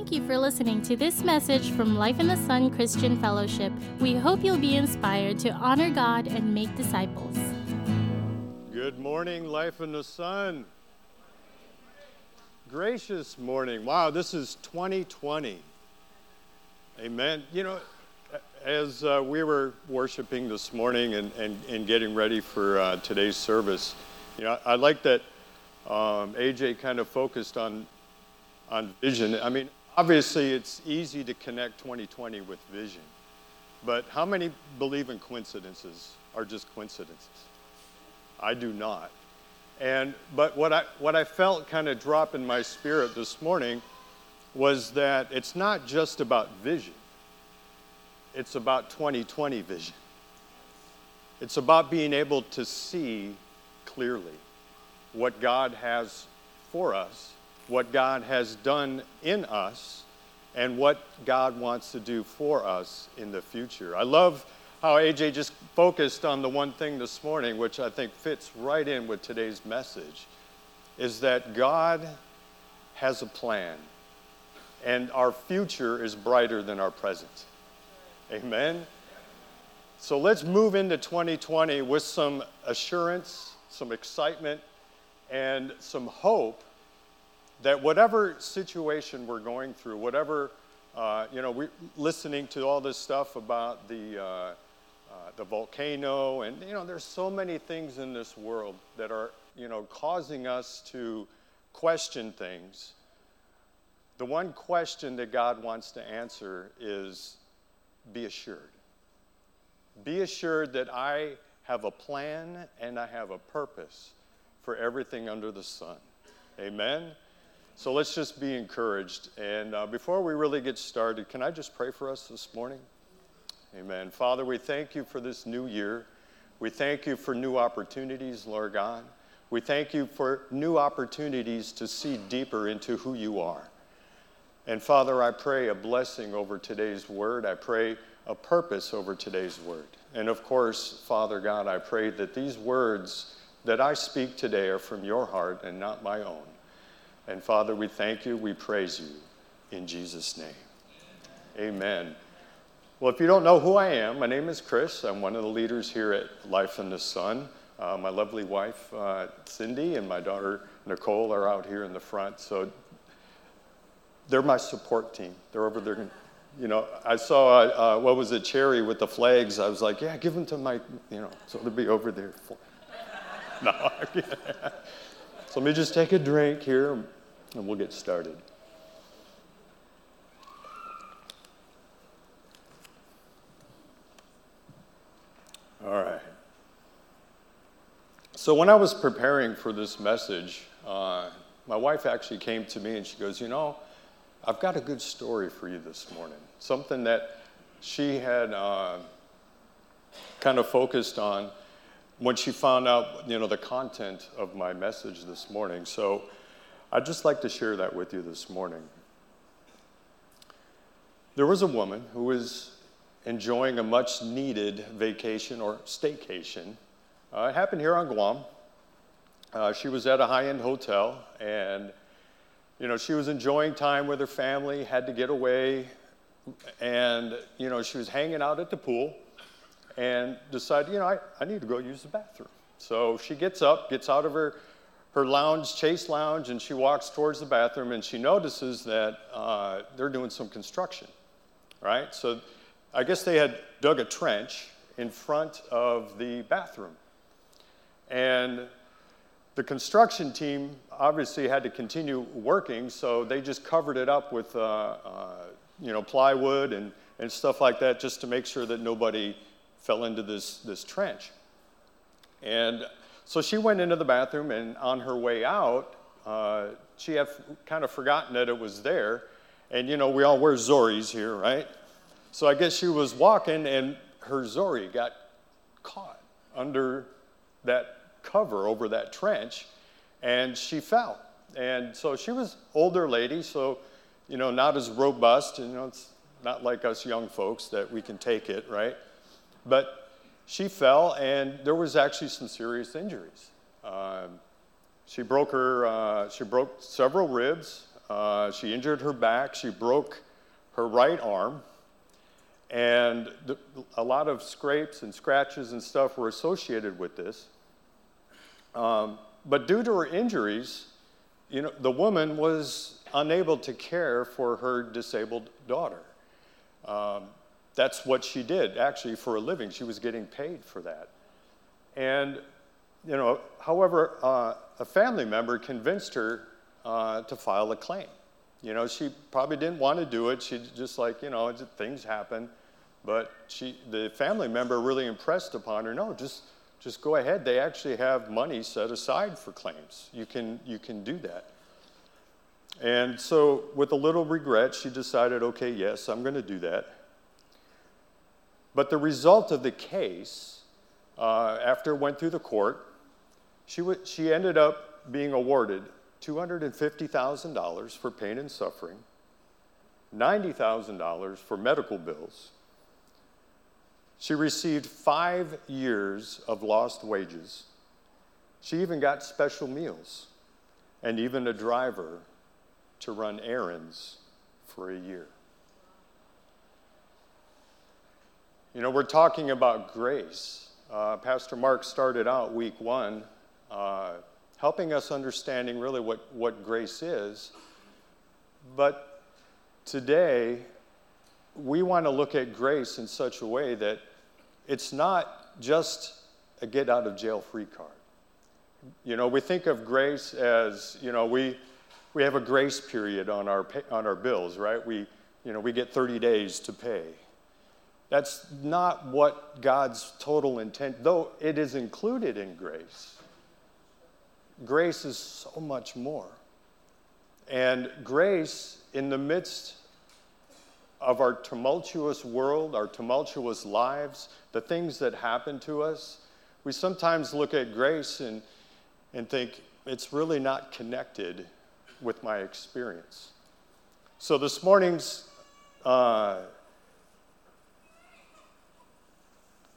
Thank you for listening to this message from Life in the Sun Christian Fellowship. We hope you'll be inspired to honor God and make disciples. Good morning, Life in the Sun. Gracious morning. Wow, this is 2020. Amen. You know, as uh, we were worshiping this morning and, and, and getting ready for uh, today's service, you know, I like that um, AJ kind of focused on, on vision. I mean, obviously, it's easy to connect 2020 with vision, but how many believe in coincidences are just coincidences? I do not. And, but what I, what I felt kind of drop in my spirit this morning was that it's not just about vision it's about 2020 vision. It's about being able to see clearly what God has for us, what God has done in us, and what God wants to do for us in the future. I love how AJ just focused on the one thing this morning, which I think fits right in with today's message, is that God has a plan, and our future is brighter than our present. Amen. So let's move into 2020 with some assurance, some excitement, and some hope that whatever situation we're going through, whatever, uh, you know, we're listening to all this stuff about the, uh, uh, the volcano, and, you know, there's so many things in this world that are, you know, causing us to question things. The one question that God wants to answer is be assured. Be assured that I have a plan and I have a purpose for everything under the sun. Amen? So let's just be encouraged. And uh, before we really get started, can I just pray for us this morning? Amen. Father, we thank you for this new year. We thank you for new opportunities, Lord God. We thank you for new opportunities to see deeper into who you are. And Father, I pray a blessing over today's word. I pray a purpose over today's word. And of course, Father God, I pray that these words that I speak today are from your heart and not my own. And Father, we thank you, we praise you in Jesus' name. Amen. Well, if you don't know who I am, my name is Chris. I'm one of the leaders here at Life in the Sun. Uh, my lovely wife, uh, Cindy, and my daughter, Nicole, are out here in the front. So they're my support team. They're over there. You know, I saw, uh, what was it, Cherry with the flags. I was like, yeah, give them to my, you know, so they'll be over there. For... no. so let me just take a drink here and we'll get started. All right. So when I was preparing for this message, uh, my wife actually came to me and she goes, You know, I've got a good story for you this morning. Something that she had uh, kind of focused on when she found out, you know, the content of my message this morning. So I'd just like to share that with you this morning. There was a woman who was enjoying a much needed vacation or staycation. Uh, it happened here on Guam. Uh, she was at a high end hotel and you know, she was enjoying time with her family, had to get away, and, you know, she was hanging out at the pool and decided, you know, I, I need to go use the bathroom. So she gets up, gets out of her, her lounge, chase lounge, and she walks towards the bathroom and she notices that uh, they're doing some construction, right? So I guess they had dug a trench in front of the bathroom. And the construction team obviously had to continue working, so they just covered it up with, uh, uh, you know, plywood and, and stuff like that just to make sure that nobody fell into this, this trench. And so she went into the bathroom, and on her way out, uh, she had kind of forgotten that it was there. And, you know, we all wear Zoris here, right? So I guess she was walking, and her Zori got caught under that cover over that trench, and she fell. And so she was older lady, so you know, not as robust. You know, it's not like us young folks that we can take it, right? But she fell, and there was actually some serious injuries. Um, she broke her. Uh, she broke several ribs. Uh, she injured her back. She broke her right arm. And the, a lot of scrapes and scratches and stuff were associated with this. Um, but due to her injuries, you know, the woman was unable to care for her disabled daughter. Um, that's what she did, actually, for a living. She was getting paid for that. And, you know, however, uh, a family member convinced her uh, to file a claim. You know, she probably didn't want to do it. She just like, you know, things happen. But she, the family member really impressed upon her, no, just, just go ahead. They actually have money set aside for claims. You can, you can do that. And so, with a little regret, she decided, okay, yes, I'm going to do that. But the result of the case, uh, after it went through the court, she, w- she ended up being awarded $250,000 for pain and suffering, $90,000 for medical bills. She received five years of lost wages. She even got special meals and even a driver to run errands for a year. You know, we're talking about grace. Uh, Pastor Mark started out week one uh, helping us understanding really what, what grace is. But today, we want to look at grace in such a way that it's not just a get out of jail free card. You know, we think of grace as, you know, we, we have a grace period on our, pay, on our bills, right? We, you know, we get 30 days to pay. That's not what God's total intent, though it is included in grace grace is so much more. And grace, in the midst of our tumultuous world, our tumultuous lives, the things that happen to us, we sometimes look at grace and, and think it's really not connected with my experience. So this morning's uh,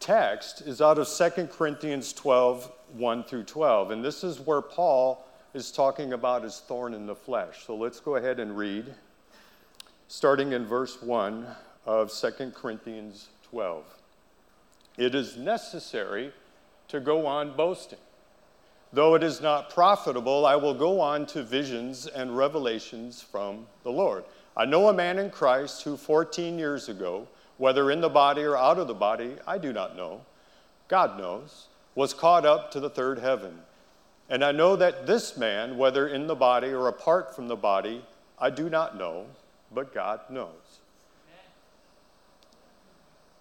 text is out of 2 Corinthians 12 1 through 12. And this is where Paul is talking about his thorn in the flesh. So let's go ahead and read, starting in verse 1 of 2 Corinthians 12. It is necessary to go on boasting. Though it is not profitable, I will go on to visions and revelations from the Lord. I know a man in Christ who 14 years ago, whether in the body or out of the body, I do not know. God knows was caught up to the third heaven. And I know that this man, whether in the body or apart from the body, I do not know, but God knows.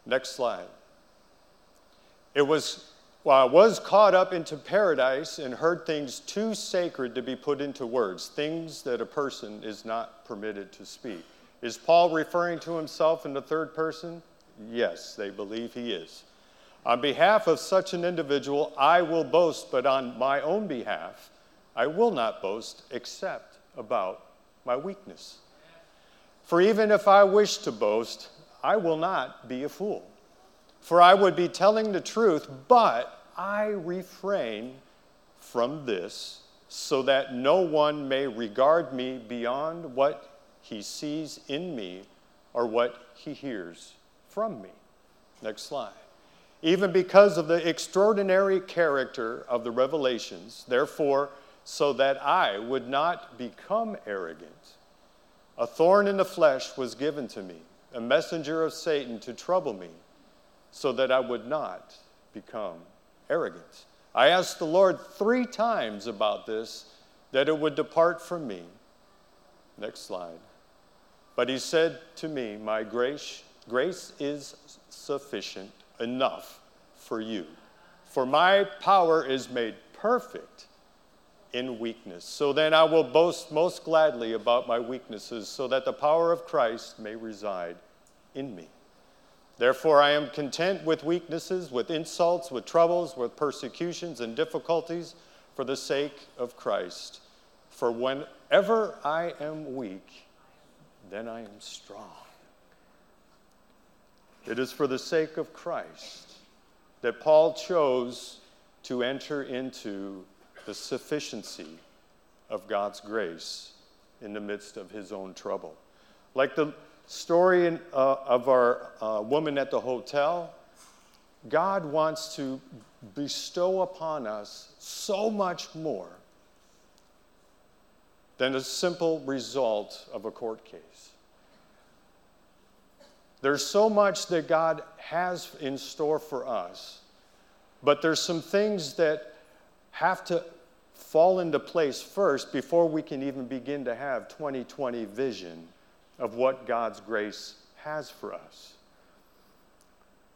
Next slide. It was, well, I was caught up into paradise and heard things too sacred to be put into words, things that a person is not permitted to speak. Is Paul referring to himself in the third person? Yes, they believe he is. On behalf of such an individual, I will boast, but on my own behalf, I will not boast except about my weakness. For even if I wish to boast, I will not be a fool. For I would be telling the truth, but I refrain from this so that no one may regard me beyond what he sees in me or what he hears from me. Next slide even because of the extraordinary character of the revelations. Therefore, so that I would not become arrogant, a thorn in the flesh was given to me, a messenger of Satan to trouble me, so that I would not become arrogant. I asked the Lord three times about this, that it would depart from me. Next slide. But he said to me, My grace, grace is sufficient enough for you. For my power is made perfect in weakness. So then I will boast most gladly about my weaknesses, so that the power of Christ may reside in me. Therefore, I am content with weaknesses, with insults, with troubles, with persecutions and difficulties for the sake of Christ. For whenever I am weak, then I am strong. It is for the sake of Christ that Paul chose to enter into the sufficiency of God's grace in the midst of his own trouble. Like the story in, uh, of our uh, woman at the hotel, God wants to bestow upon us so much more than a simple result of a court case. There's so much that God has in store for us, but there's some things that have to fall into place first before we can even begin to have 2020 vision of what God's grace has for us.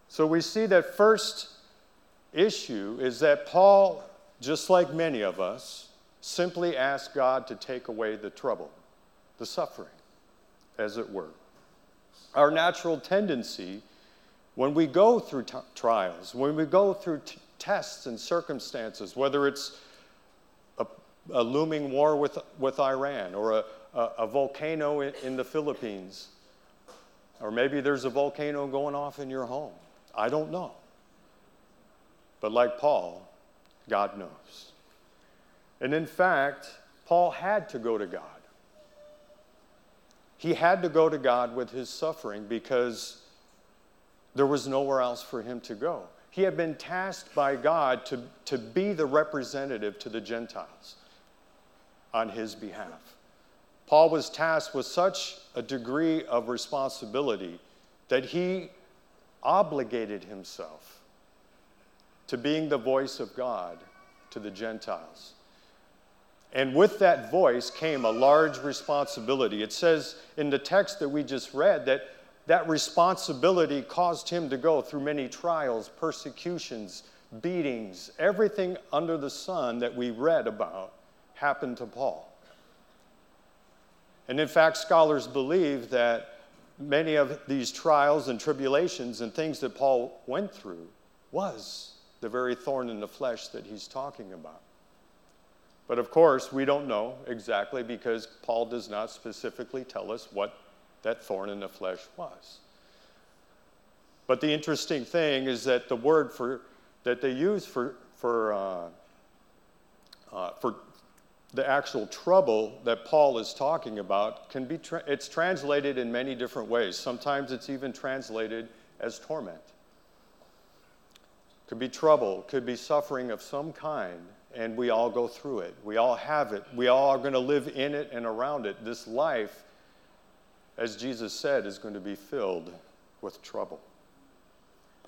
So we see that first issue is that Paul, just like many of us, simply ask God to take away the trouble, the suffering, as it were. Our natural tendency when we go through t- trials, when we go through t- tests and circumstances, whether it's a, a, looming war with, with Iran or a, a, a volcano in, in the Philippines, or maybe there's a volcano going off in your home. I don't know. But like Paul, God knows. And in fact, Paul had to go to God. He had to go to God with his suffering because there was nowhere else for him to go. He had been tasked by God to, to be the representative to the Gentiles on his behalf. Paul was tasked with such a degree of responsibility that he obligated himself to being the voice of God to the Gentiles. And with that voice came a large responsibility. It says in the text that we just read that that responsibility caused him to go through many trials, persecutions, beatings, everything under the sun that we read about happened to Paul. And in fact, scholars believe that many of these trials and tribulations and things that Paul went through was the very thorn in the flesh that he's talking about. But of course, we don't know exactly because Paul does not specifically tell us what that thorn in the flesh was. But the interesting thing is that the word for, that they use for, for, uh, uh, for the actual trouble that Paul is talking about can be tra- it's translated in many different ways. Sometimes it's even translated as torment. Could be trouble, could be suffering of some kind, and we all go through it. We all have it. We all are going to live in it and around it. This life as Jesus said, is going to be filled with trouble.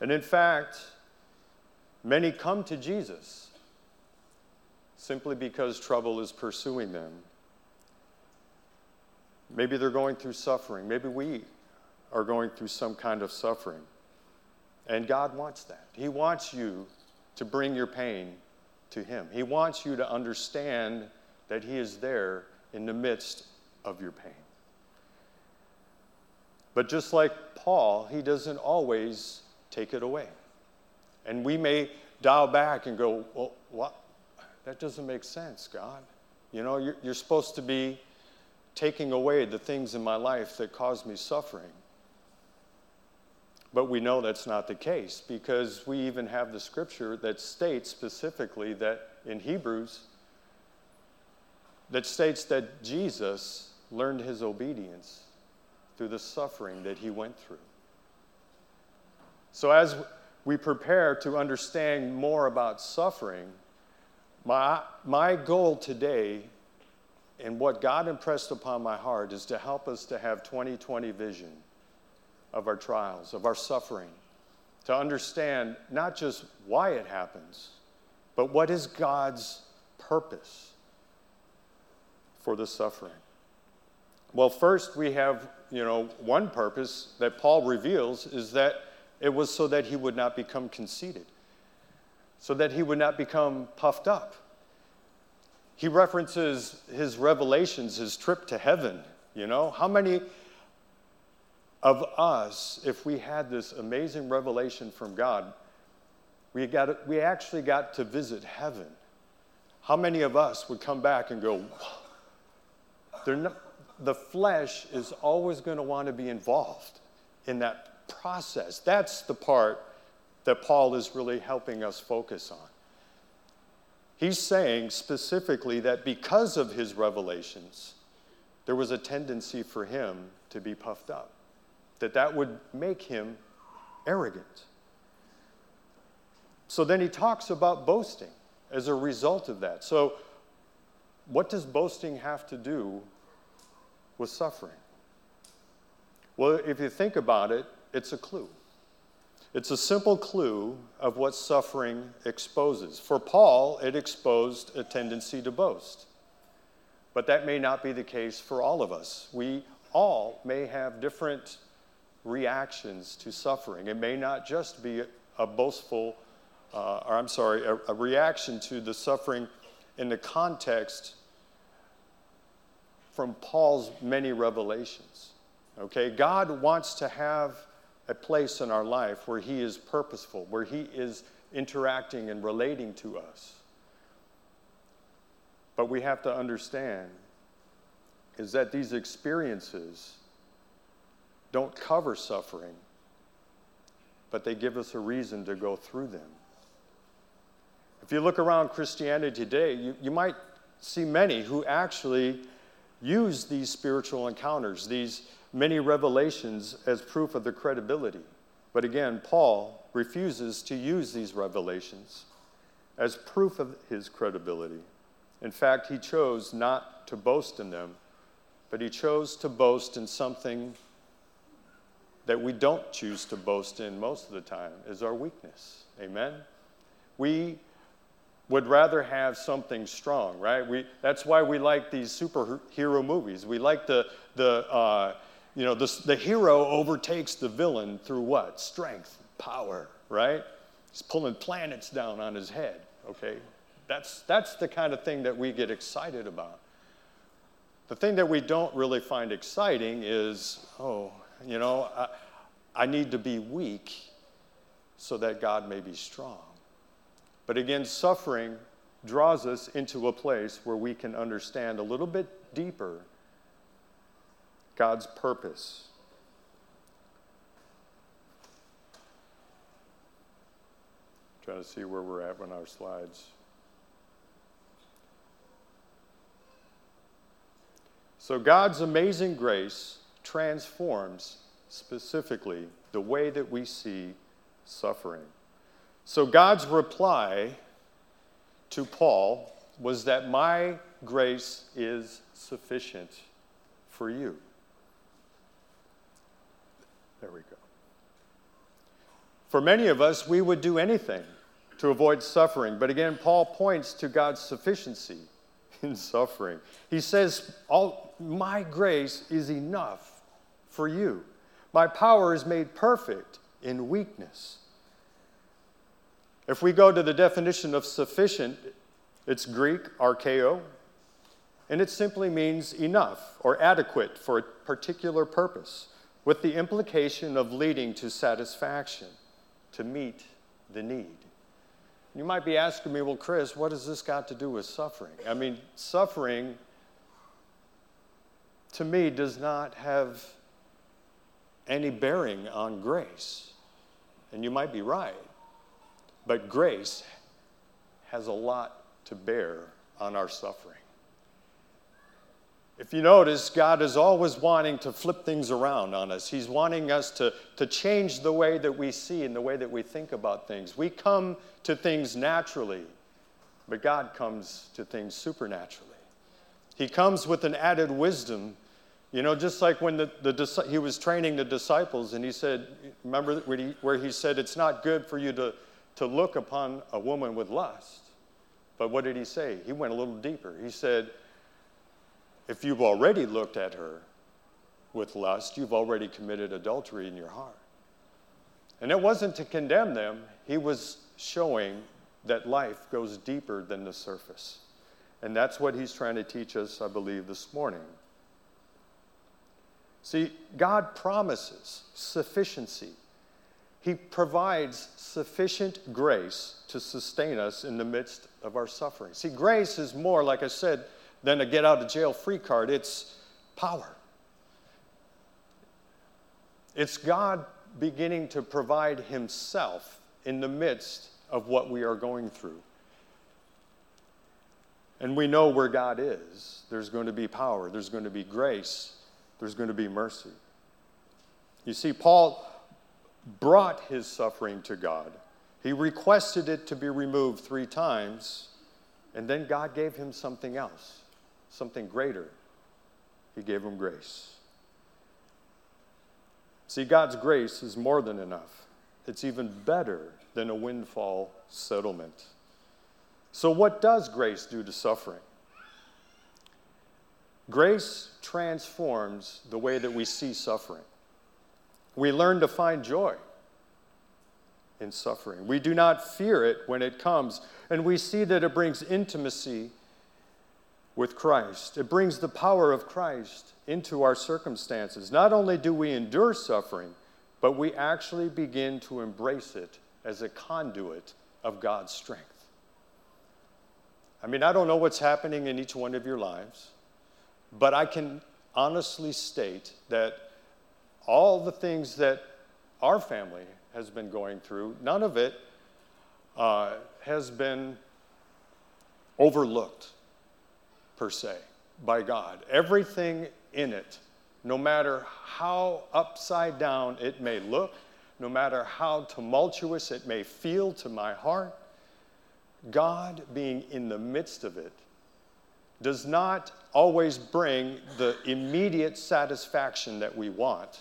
And in fact, many come to Jesus simply because trouble is pursuing them. Maybe they're going through suffering. Maybe we are going through some kind of suffering. And God wants that. He wants you to bring your pain to Him. He wants you to understand that He is there in the midst of your pain. But just like Paul, he doesn't always take it away. And we may dial back and go, well, what? That doesn't make sense, God. You know, you're, you're supposed to be taking away the things in my life that cause me suffering. But we know that's not the case because we even have the scripture that states specifically that in Hebrews, that states that Jesus learned his obedience through the suffering that he went through. So, as we prepare to understand more about suffering, my, my goal today and what God impressed upon my heart is to help us to have 2020 vision of our trials, of our suffering, to understand not just why it happens, but what is God's purpose for the suffering. Well, first we have you know, one purpose that Paul reveals is that it was so that he would not become conceited, so that he would not become puffed up. He references his revelations, his trip to heaven. You know, how many of us, if we had this amazing revelation from God, we, got, we actually got to visit heaven. How many of us would come back and go, not, the flesh is always going to want to be involved in that process. That's the part that Paul is really helping us focus on. He's saying specifically that because of his revelations, there was a tendency for him to be puffed up, that that would make him arrogant. So then he talks about boasting as a result of that. So, what does boasting have to do with suffering? Well, if you think about it, it's a clue. It's a simple clue of what suffering exposes. For Paul, it exposed a tendency to boast. But that may not be the case for all of us. We all may have different reactions to suffering. It may not just be a boastful, uh, or I'm sorry, a, a reaction to the suffering in the context from Paul's many revelations. Okay, God wants to have a place in our life where He is purposeful, where He is interacting and relating to us. But we have to understand is that these experiences don't cover suffering, but they give us a reason to go through them. If you look around Christianity today, you, you might see many who actually use these spiritual encounters, these many revelations as proof of their credibility. But again, Paul refuses to use these revelations as proof of his credibility. In fact, he chose not to boast in them, but he chose to boast in something that we don't choose to boast in most of the time is our weakness. Amen. We would rather have something strong, right? We, that's why we like these superhero movies. We like the, the uh, you know, the, the hero overtakes the villain through what? Strength, power, right? He's pulling planets down on his head, okay? That's, that's the kind of thing that we get excited about. The thing that we don't really find exciting is, oh, you know, I, I need to be weak so that God may be strong. But again, suffering draws us into a place where we can understand a little bit deeper God's purpose. trying to see where we're at on our slides. So, God's amazing grace transforms specifically the way that we see suffering. So, God's reply to Paul was that my grace is sufficient for you. There we go. For many of us, we would do anything to avoid suffering. But again, Paul points to God's sufficiency in suffering. He says, All, My grace is enough for you. My power is made perfect in weakness. If we go to the definition of sufficient, it's Greek, archeo, and it simply means enough or adequate for a particular purpose, with the implication of leading to satisfaction, to meet the need. You might be asking me, well, Chris, what has this got to do with suffering? I mean, suffering to me does not have any bearing on grace. And you might be right. But grace has a lot to bear on our suffering. If you notice, God is always wanting to flip things around on us. He's wanting us to, to change the way that we see and the way that we think about things. We come to things naturally, but God comes to things supernaturally. He comes with an added wisdom. You know, just like when the, the, he was training the disciples and he said, remember where he, where he said, it's not good for you to, to look upon a woman with lust. But what did he say? He went a little deeper. He said, if you've already looked at her with lust, you've already committed adultery in your heart. And it wasn't to condemn them, he was showing that life goes deeper than the surface. And that's what he's trying to teach us, I believe, this morning. See, God promises sufficiency he provides sufficient grace to sustain us in the midst of our suffering. See, grace is more, like I said, than a get out of jail free card, it's power. It's God beginning to provide Himself in the midst of what we are going through. And we know where God is. There's going to be power, there's going to be grace, there's going to be mercy. You see, Paul brought his suffering to God. He requested it to be removed three times, and then God gave him something else, something greater. He gave him grace. See, God's grace is more than enough, it's even better than a windfall settlement. So, what does grace do to suffering? Grace transforms the way that we see suffering. We learn to find joy in suffering. We do not fear it when it comes, and we see that it brings intimacy with Christ. It brings the power of Christ into our circumstances. Not only do we endure suffering, but we actually begin to embrace it as a conduit of God's strength. I mean, I don't know what's happening in each one of your lives, but I can honestly state that all the things that our family has been going through, none of it uh, has been overlooked per se by God. Everything in it, no matter how upside down it may look, no matter how tumultuous it may feel to my heart, God being in the midst of it does not always bring the immediate satisfaction that we want,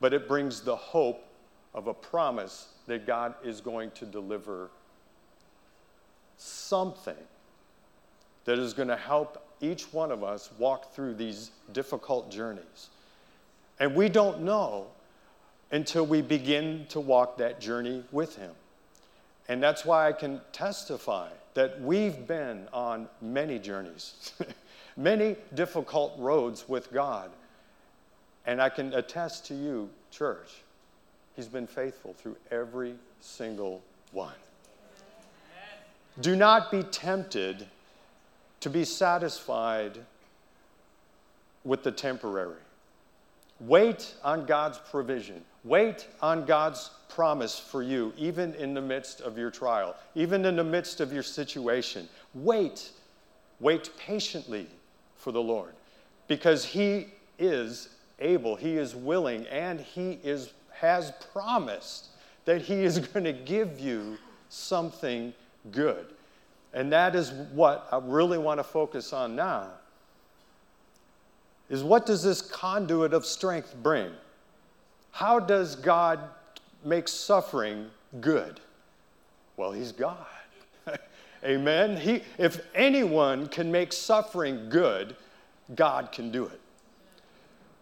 but it brings the hope of a promise that God is going to deliver something that is going to help each one of us walk through these difficult journeys. And we don't know until we begin to walk that journey with Him. And that's why I can testify that we've been on many journeys, many difficult roads with God. And I can attest to you, church, He's been faithful through every single one. Do not be tempted to be satisfied with the temporary. Wait on God's provision. Wait on God's promise for you, even in the midst of your trial, even in the midst of your situation. Wait. Wait patiently for the Lord because He is able, He is willing, and He is, has promised that He is going to give you something good. And that is what I really want to focus on now. Is what does this conduit of strength bring? How does God make suffering good? Well, He's God. Amen. He, if anyone can make suffering good, God can do it.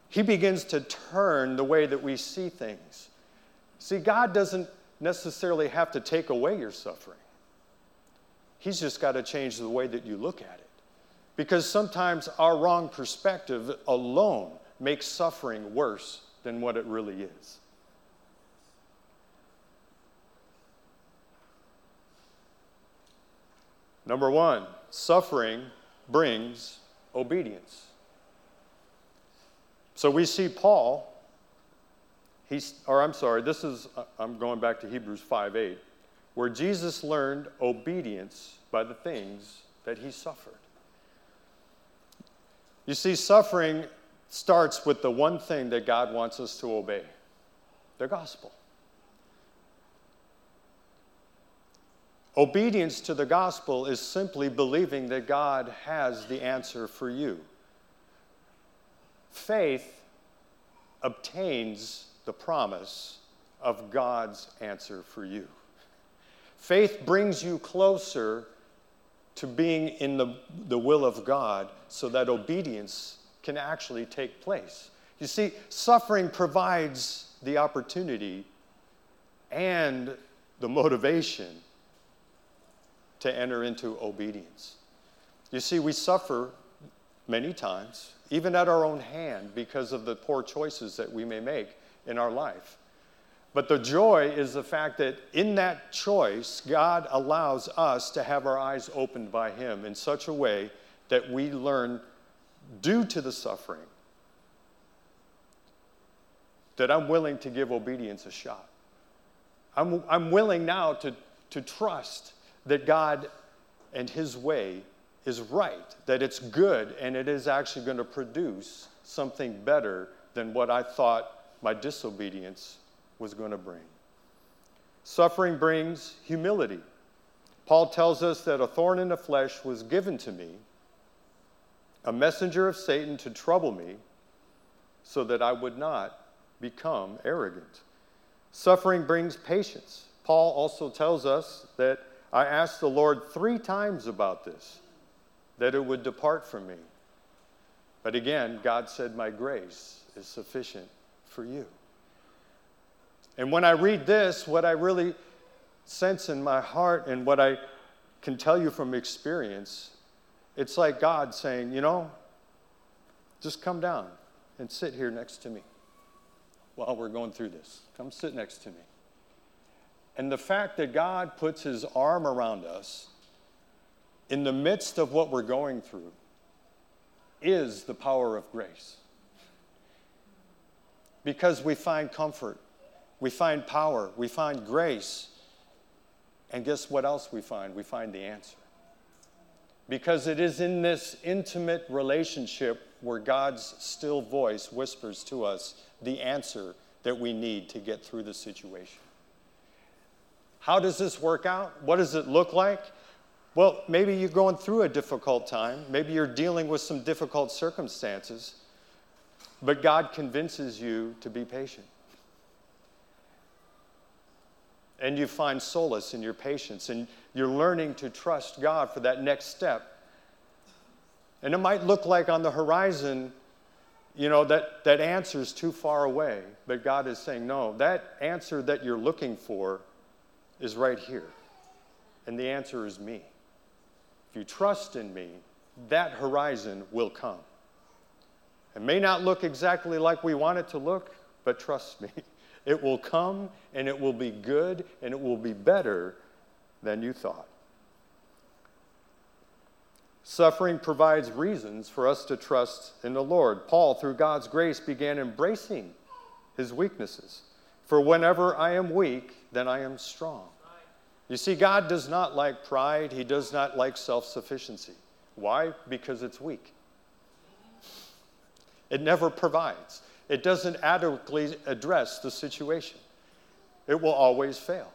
He begins to turn the way that we see things. See, God doesn't necessarily have to take away your suffering. He's just got to change the way that you look at it. Because sometimes our wrong perspective alone makes suffering worse than what it really is. Number one, suffering brings obedience. So we see Paul, he's, or I'm sorry, this is, I'm going back to Hebrews 5 8 where Jesus learned obedience by the things that he suffered. You see, suffering starts with the one thing that God wants us to obey the gospel. Obedience to the gospel is simply believing that God has the answer for you. Faith obtains the promise of God's answer for you. Faith brings you closer to being in the, the will of God so that obedience can actually take place. You see, suffering provides the opportunity and the motivation to enter into obedience. You see, we suffer many times, even at our own hand, because of the poor choices that we may make in our life. But the joy is the fact that in that choice, God allows us to have our eyes opened by Him in such a way that we learn, due to the suffering, that I'm willing to give obedience a shot. I'm, I'm willing now to, to trust that God and His way is right, that it's good, and it is actually going to produce something better than what I thought my disobedience was going to bring. Suffering brings humility. Paul tells us that a thorn in the flesh was given to me, a messenger of Satan to trouble me, so that I would not become arrogant. Suffering brings patience. Paul also tells us that I asked the Lord three times about this, that it would depart from me. But again, God said, My grace is sufficient for you. And when I read this, what I really sense in my heart and what I can tell you from experience, it's like God saying, you know, just come down and sit here next to me while we're going through this. Come sit next to me. And the fact that God puts his arm around us in the midst of what we're going through is the power of grace. Because we find comfort, we find power, we find grace. And guess what else we find? We find the answer. Because it is in this intimate relationship where God's still voice whispers to us the answer that we need to get through the situation. How does this work out? What does it look like? Well, maybe you're going through a difficult time. Maybe you're dealing with some difficult circumstances. But God convinces you to be patient. And you find solace in your patience, and you're learning to trust God for that next step. And it might look like on the horizon, you know, that, that answer is too far away. But God is saying, no, that answer that you're looking for is right here. And the answer is me. If you trust in me, that horizon will come. It may not look exactly like we want it to look, but trust me, it will come and it will be good and it will be better than you thought. Suffering provides reasons for us to trust in the Lord. Paul, through God's grace, began embracing his weaknesses. For whenever I am weak, then I am strong. You see, God does not like pride, He does not like self sufficiency. Why? Because it's weak. It never provides, it doesn't adequately address the situation. It will always fail,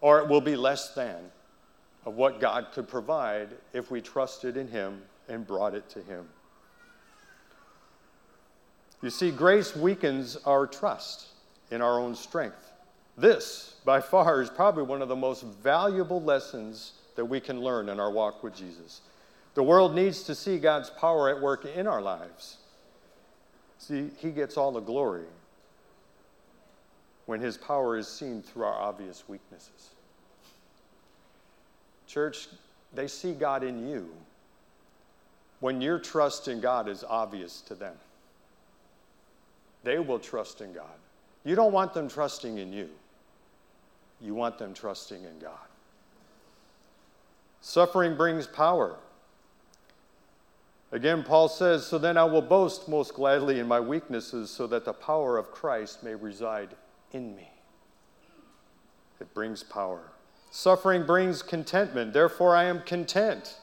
or it will be less than of what God could provide if we trusted in Him and brought it to Him. You see, grace weakens our trust in our own strength. This, by far, is probably one of the most valuable lessons that we can learn in our walk with Jesus. The world needs to see God's power at work in our lives. See, He gets all the glory when His power is seen through our obvious weaknesses. Church, they see God in you when your trust in God is obvious to them. They will trust in God. You don't want them trusting in you. You want them trusting in God. Suffering brings power. Again, Paul says, So then I will boast most gladly in my weaknesses, so that the power of Christ may reside in me. It brings power. Suffering brings contentment. Therefore, I am content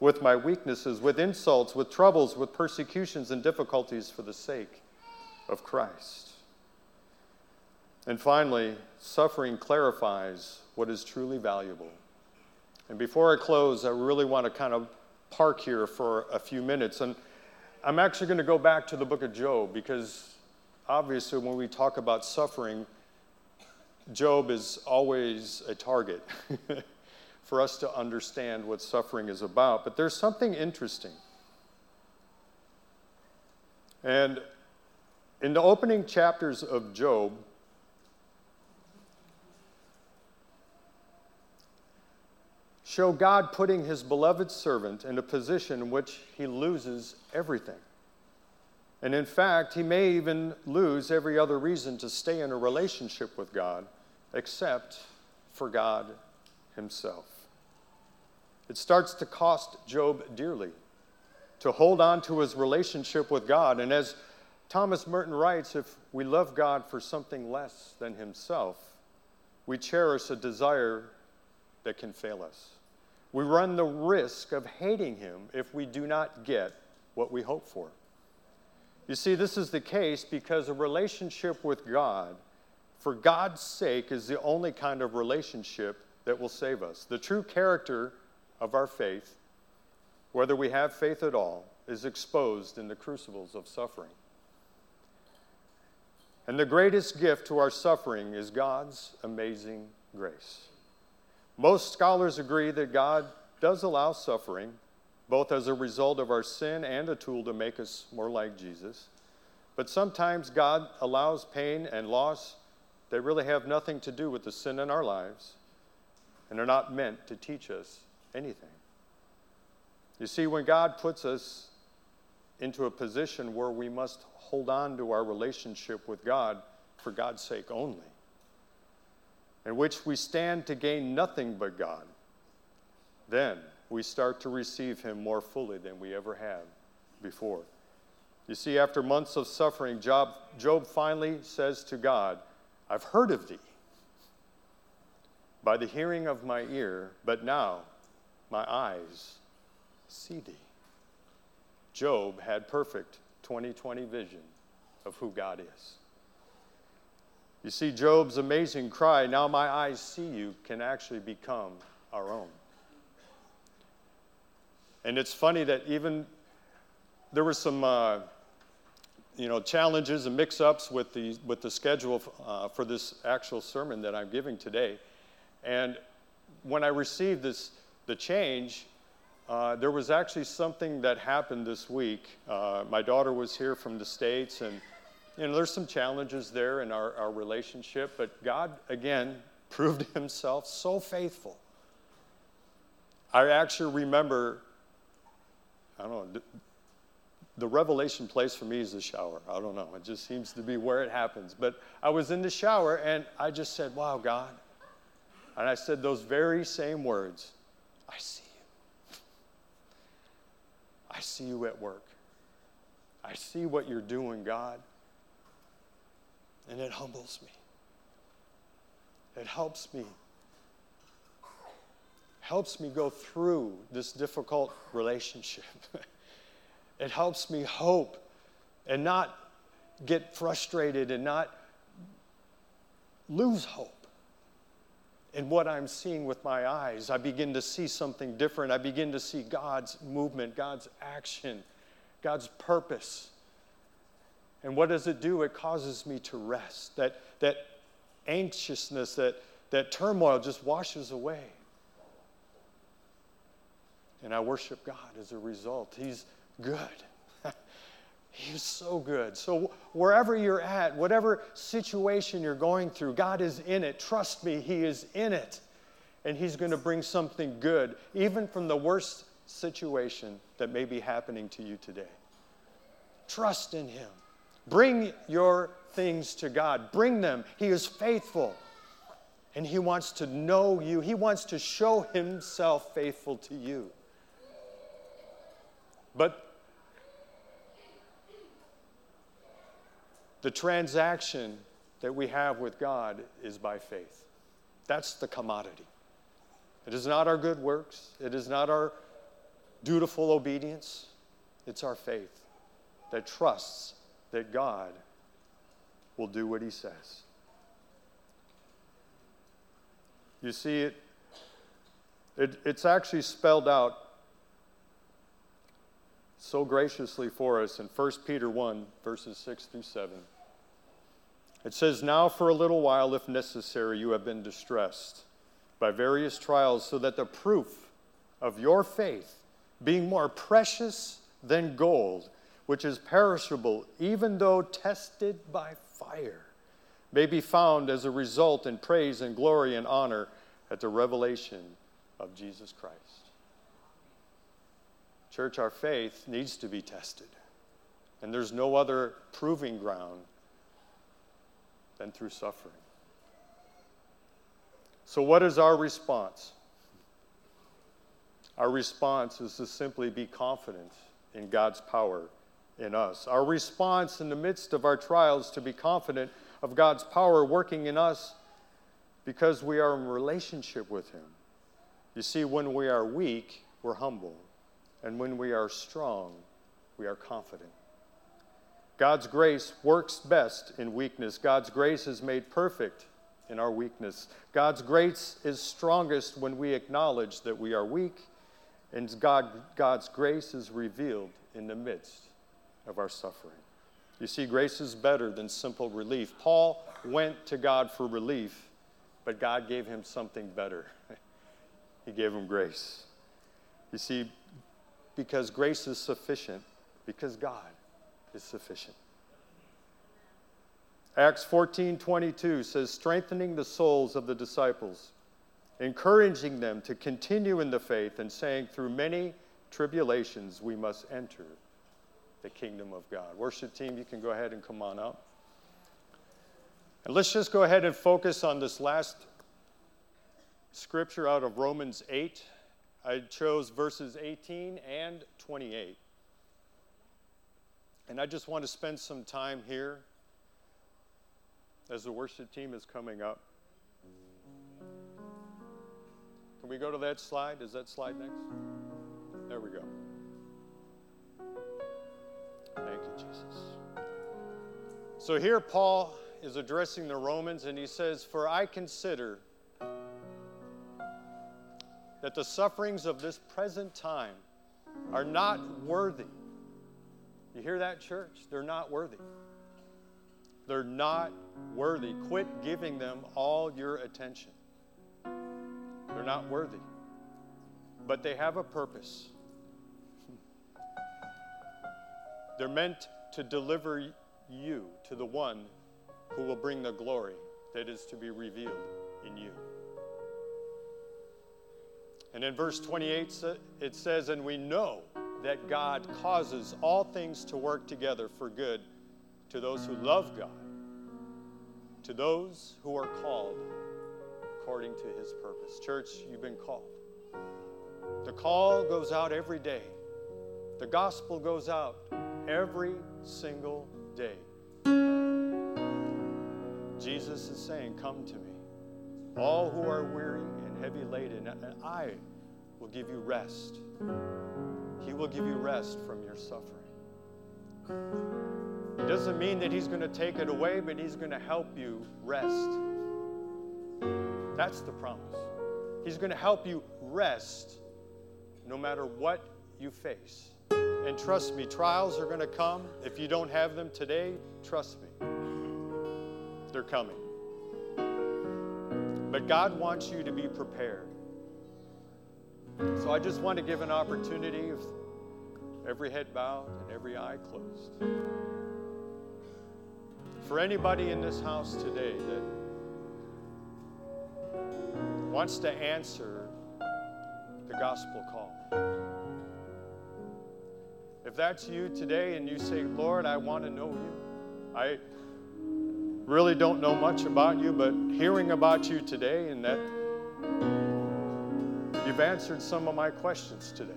with my weaknesses, with insults, with troubles, with persecutions and difficulties for the sake of Christ. And finally, suffering clarifies what is truly valuable. And before I close, I really want to kind of park here for a few minutes. And I'm actually going to go back to the book of Job because obviously, when we talk about suffering, Job is always a target for us to understand what suffering is about. But there's something interesting. And in the opening chapters of Job, show God putting his beloved servant in a position in which he loses everything. And in fact, he may even lose every other reason to stay in a relationship with God except for God himself. It starts to cost Job dearly to hold on to his relationship with God. And as Thomas Merton writes, if we love God for something less than himself, we cherish a desire that can fail us. We run the risk of hating him if we do not get what we hope for. You see, this is the case because a relationship with God, for God's sake, is the only kind of relationship that will save us. The true character of our faith, whether we have faith at all, is exposed in the crucibles of suffering. And the greatest gift to our suffering is God's amazing grace. Most scholars agree that God does allow suffering both as a result of our sin and a tool to make us more like Jesus. But sometimes God allows pain and loss that really have nothing to do with the sin in our lives and are not meant to teach us anything. You see, when God puts us into a position where we must hold on to our relationship with God for God's sake only, in which we stand to gain nothing but God, then we start to receive Him more fully than we ever have before. You see, after months of suffering, Job, Job finally says to God, I've heard of thee by the hearing of my ear, but now my eyes see thee. Job had perfect 2020 vision of who God is. You see, Job's amazing cry, Now my eyes see you, can actually become our own. And it's funny that even there were some, uh, you know, challenges and mix-ups with the with the schedule uh, for this actual sermon that I'm giving today. And when I received this the change, uh, there was actually something that happened this week. Uh, my daughter was here from the states, and you know, there's some challenges there in our, our relationship. But God again proved Himself so faithful. I actually remember I don't know. The revelation place for me is the shower. I don't know. It just seems to be where it happens. But I was in the shower and I just said, Wow, God. And I said those very same words I see you. I see you at work. I see what you're doing, God. And it humbles me. It helps me helps me go through this difficult relationship. it helps me hope and not get frustrated and not lose hope in what I'm seeing with my eyes. I begin to see something different. I begin to see God's movement, God's action, God's purpose. And what does it do? It causes me to rest. That, that anxiousness, that, that turmoil just washes away. And I worship God as a result. He's good. He's so good. So, wherever you're at, whatever situation you're going through, God is in it. Trust me, He is in it. And He's going to bring something good, even from the worst situation that may be happening to you today. Trust in Him. Bring your things to God, bring them. He is faithful. And He wants to know you, He wants to show Himself faithful to you. But the transaction that we have with God is by faith. That's the commodity. It is not our good works, it is not our dutiful obedience, it's our faith that trusts that God will do what He says. You see, it, it, it's actually spelled out so graciously for us in 1 Peter 1, verses 6 through 7. It says, Now for a little while, if necessary, you have been distressed by various trials, so that the proof of your faith, being more precious than gold, which is perishable, even though tested by fire, may be found as a result in praise and glory and honor at the revelation of Jesus Christ. Church, our faith needs to be tested. And there's no other proving ground than through suffering. So, what is our response? Our response is to simply be confident in God's power in us. Our response in the midst of our trials to be confident of God's power working in us because we are in relationship with Him You see, when we are weak, we're humble. And when we are strong, we are confident. God's grace works best in weakness. God's grace is made perfect in our weakness. God's grace is strongest when we acknowledge that we are weak, and God, God's grace is revealed in the midst of our suffering. You see, grace is better than simple relief. Paul went to God for relief, but God gave him something better. he gave him grace. You see, because grace is sufficient, because God is sufficient. Acts 14 22 says, strengthening the souls of the disciples, encouraging them to continue in the faith, and saying, through many tribulations we must enter the kingdom of God. Worship team, you can go ahead and come on up. And let's just go ahead and focus on this last scripture out of Romans 8. I chose verses 18 and 28. And I just want to spend some time here as the worship team is coming up. Can we go to that slide? Is that slide next? There we go. Thank you, Jesus. So here Paul is addressing the Romans and he says, For I consider that the sufferings of this present time are not worthy you hear that, church? They're not worthy. They're not worthy. Quit giving them all your attention. They're not worthy. But they have a purpose. They're meant to deliver you to the one who will bring the glory that is to be revealed in you. And in verse 28, it says, And we know that God causes all things to work together for good to those who love God, to those who are called according to his purpose. Church, you've been called. The call goes out every day, the gospel goes out every single day. Jesus is saying, Come to me, all who are weary and heavy laden, and I will give you rest. He will give you rest from your suffering. It doesn't mean that He's going to take it away, but He's going to help you rest. That's the promise. He's going to help you rest no matter what you face. And trust me, trials are going to come. If you don't have them today, trust me, they're coming. But God wants you to be prepared. So I just want to give an opportunity of every head bowed and every eye closed. For anybody in this house today that wants to answer the gospel call. If that's you today and you say, Lord, I want to know you, I really don't know much about you, but hearing about you today and that You've answered some of my questions today.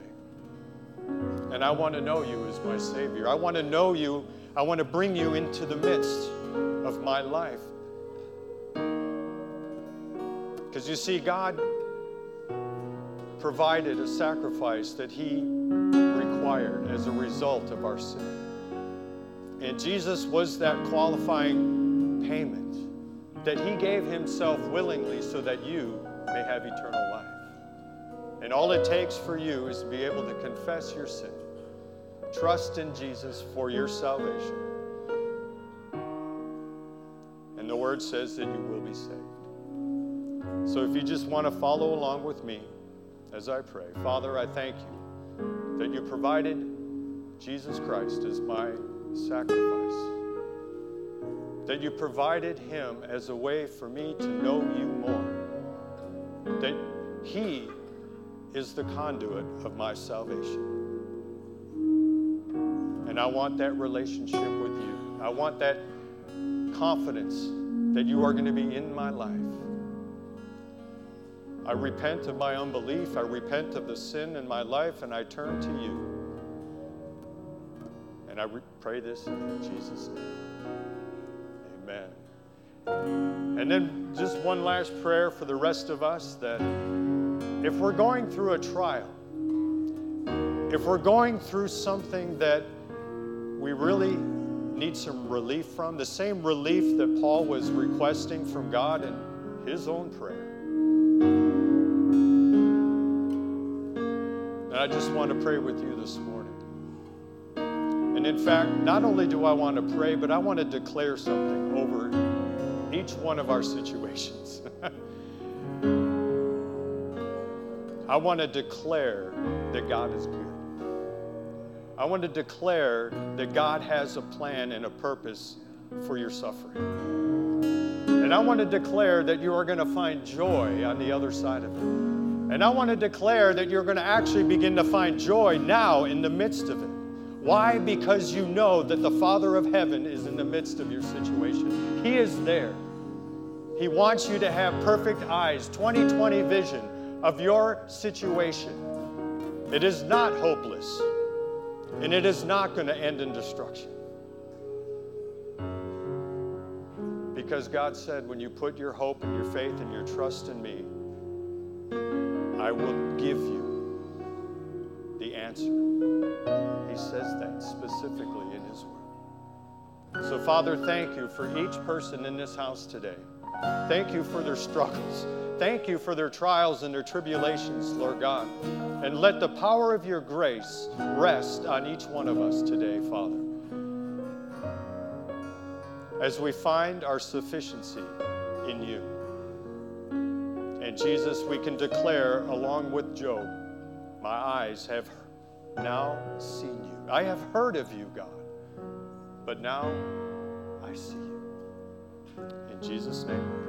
And I want to know you as my Savior. I want to know you. I want to bring you into the midst of my life. Because you see, God provided a sacrifice that He as a result of our sin. And Jesus was that qualifying payment that He gave Himself willingly so that you may have eternal life. And all it takes for you is to be able to confess your sin, trust in Jesus for your salvation. And the word says that you will be saved. So if you just want to follow along with me as I pray, Father, I thank you that you provided Jesus Christ as my sacrifice. That you provided him as a way for me to know you more. That he is the conduit of my salvation. And I want that relationship with you. I want that confidence that you are going to be in my life. I repent of my unbelief. I repent of the sin in my life, and I turn to you. And I re- pray this in Jesus' name. Amen. And then just one last prayer for the rest of us that if we're going through a trial, if we're going through something that we really need some relief from, the same relief that Paul was requesting from God in his own prayer. And I just want to pray with you this morning. In fact, not only do I want to pray, but I want to declare something over each one of our situations. I want to declare that God is good. I want to declare that God has a plan and a purpose for your suffering. And I want to declare that you are going to find joy on the other side of it. And I want to declare that you're going to actually begin to find joy now in the midst of it. Why? Because you know that the Father of heaven is in the midst of your situation. He is there. He wants you to have perfect eyes, 2020 vision of your situation. It is not hopeless. And it is not going to end in destruction. Because God said, when you put your hope and your faith and your trust in me, I will give you the answer. He says that specifically in His Word. So, Father, thank you for each person in this house today. Thank you for their struggles. Thank you for their trials and their tribulations, Lord God. And let the power of your grace rest on each one of us today, Father. As we find our sufficiency in you. And Jesus, we can declare, along with Job, my eyes have now seen you. I have heard of you, God, but now I see you. In Jesus' name.